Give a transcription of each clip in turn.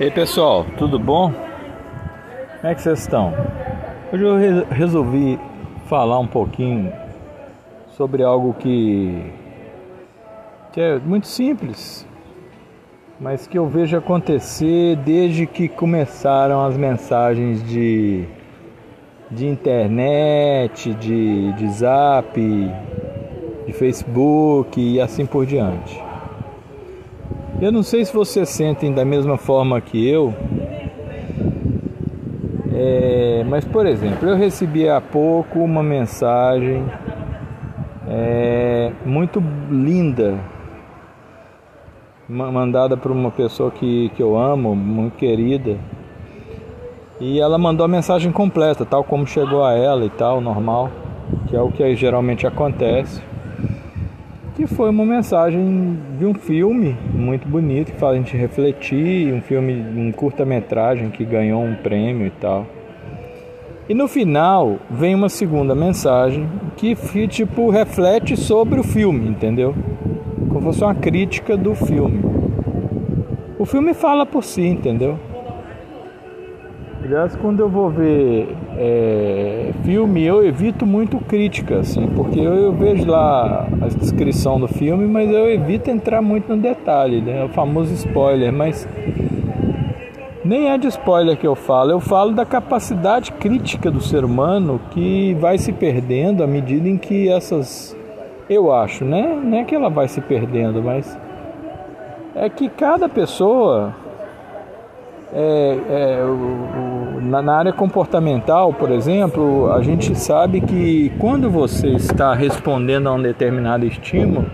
E aí pessoal, tudo bom? Como é que vocês estão? Hoje eu re resolvi falar um pouquinho sobre algo que, que é muito simples, mas que eu vejo acontecer desde que começaram as mensagens de, de internet, de, de zap, de Facebook e assim por diante. Eu não sei se vocês sentem da mesma forma que eu, é, mas por exemplo, eu recebi há pouco uma mensagem é, muito linda, mandada por uma pessoa que, que eu amo, muito querida, e ela mandou a mensagem completa, tal como chegou a ela e tal, normal, que é o que geralmente acontece que foi uma mensagem de um filme muito bonito que faz a gente refletir, um filme, um curta-metragem que ganhou um prêmio e tal. E no final vem uma segunda mensagem que tipo reflete sobre o filme, entendeu? Como fosse uma crítica do filme. O filme fala por si, entendeu? Aliás, quando eu vou ver é, filme, eu evito muito crítica, assim, porque eu, eu, vejo lá a descrição do filme, mas eu evito entrar muito no detalhe, né? O famoso spoiler, mas nem é de spoiler que eu falo, eu falo da capacidade crítica do ser humano que vai se perdendo à medida em que essas. Eu acho, né? Não é que ela vai se perdendo, mas é que cada pessoa é, é, o, na, na área comportamental, por exemplo, a gente sabe que quando você está respondendo a um determinado estímulo,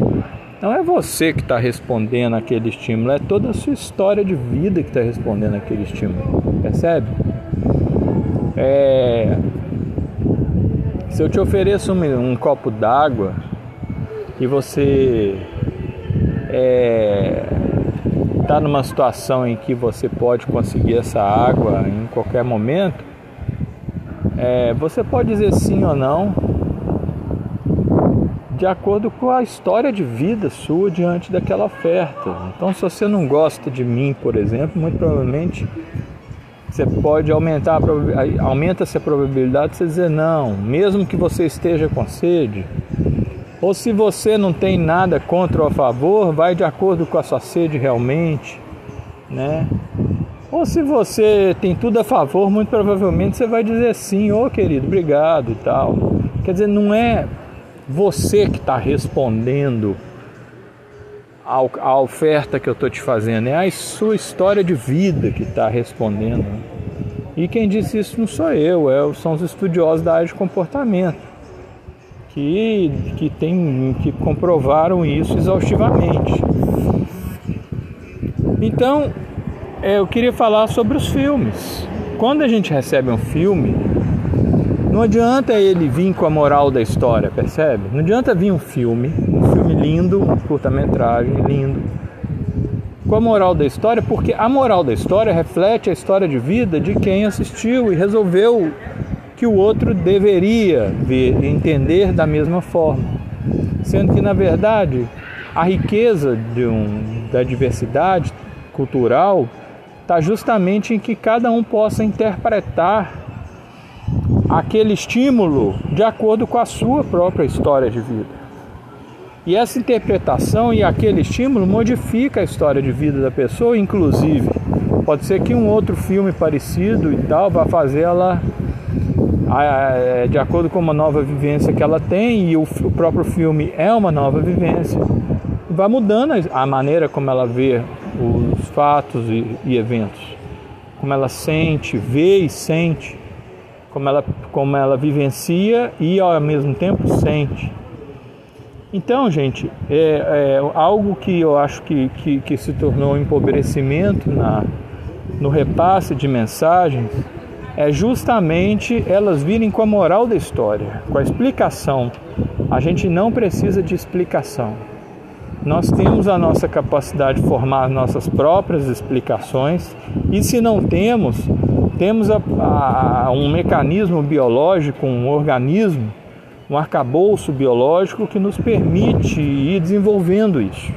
não é você que está respondendo aquele estímulo, é toda a sua história de vida que está respondendo aquele estímulo. Percebe? É, se eu te ofereço um, um copo d'água e você é, está numa situação em que você pode conseguir essa água em qualquer momento, é, você pode dizer sim ou não, de acordo com a história de vida sua diante daquela oferta. Então, se você não gosta de mim, por exemplo, muito provavelmente você pode aumentar aumenta-se a probabilidade de você dizer não, mesmo que você esteja com sede. Ou se você não tem nada contra ou a favor, vai de acordo com a sua sede realmente, né? Ou se você tem tudo a favor, muito provavelmente você vai dizer sim, ô oh, querido, obrigado e tal. Quer dizer, não é você que está respondendo à oferta que eu estou te fazendo, é a sua história de vida que está respondendo. E quem disse isso não sou eu, é, são os estudiosos da área de comportamento que, que, tem, que comprovaram isso exaustivamente. Então, é, eu queria falar sobre os filmes. Quando a gente recebe um filme, não adianta ele vir com a moral da história, percebe? Não adianta vir um filme, um filme lindo, um curta-metragem lindo, com a moral da história, porque a moral da história reflete a história de vida de quem assistiu e resolveu que o outro deveria ver, entender da mesma forma. Sendo que, na verdade, a riqueza um, da diversidade cultural está justamente em que cada um possa interpretar aquele estímulo de acordo com a sua própria história de vida. E essa interpretação e aquele estímulo modifica a história de vida da pessoa, inclusive. Pode ser que um outro filme parecido e tal vá fazer ela de acordo com uma nova vivência que ela tem, e o, próprio filme é uma nova vivência, vai mudando a maneira como ela vê os fatos e, e eventos, como ela sente, vê e sente, como ela, como ela vivencia e ao mesmo tempo sente. Então, gente, é, é algo que eu acho que, que, que se tornou um empobrecimento na, no repasse de mensagens é justamente elas virem com a moral da história, com a explicação. A gente não precisa de explicação. Nós temos a nossa capacidade de formar nossas próprias explicações e se não temos, temos a, a, um mecanismo biológico, um organismo, um arcabouço biológico que nos permite ir desenvolvendo isso.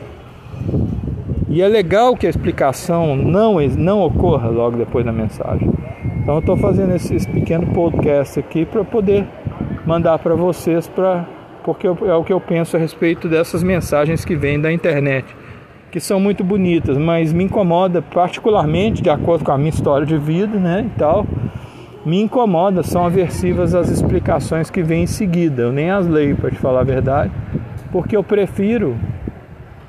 E é legal que a explicação não, não ocorra logo depois da mensagem. Então eu estou fazendo esse, pequeno podcast aqui para poder mandar para vocês, pra, porque é o que eu penso a respeito dessas mensagens que vêm da internet, que são muito bonitas, mas me incomoda particularmente, de acordo com a minha história de vida né, e tal, me incomoda, são aversivas as explicações que vêm em seguida. Eu nem as leio, para te falar a verdade, porque eu prefiro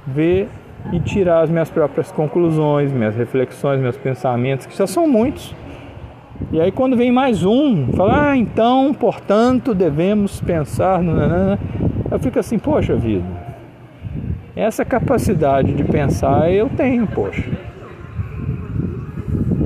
ver e tirar as minhas próprias conclusões, minhas reflexões, meus pensamentos, que já são muitos. E aí quando vem mais um, fala, ah, então, portanto, devemos pensar, eu fico assim, poxa vida, essa capacidade de pensar eu tenho, poxa.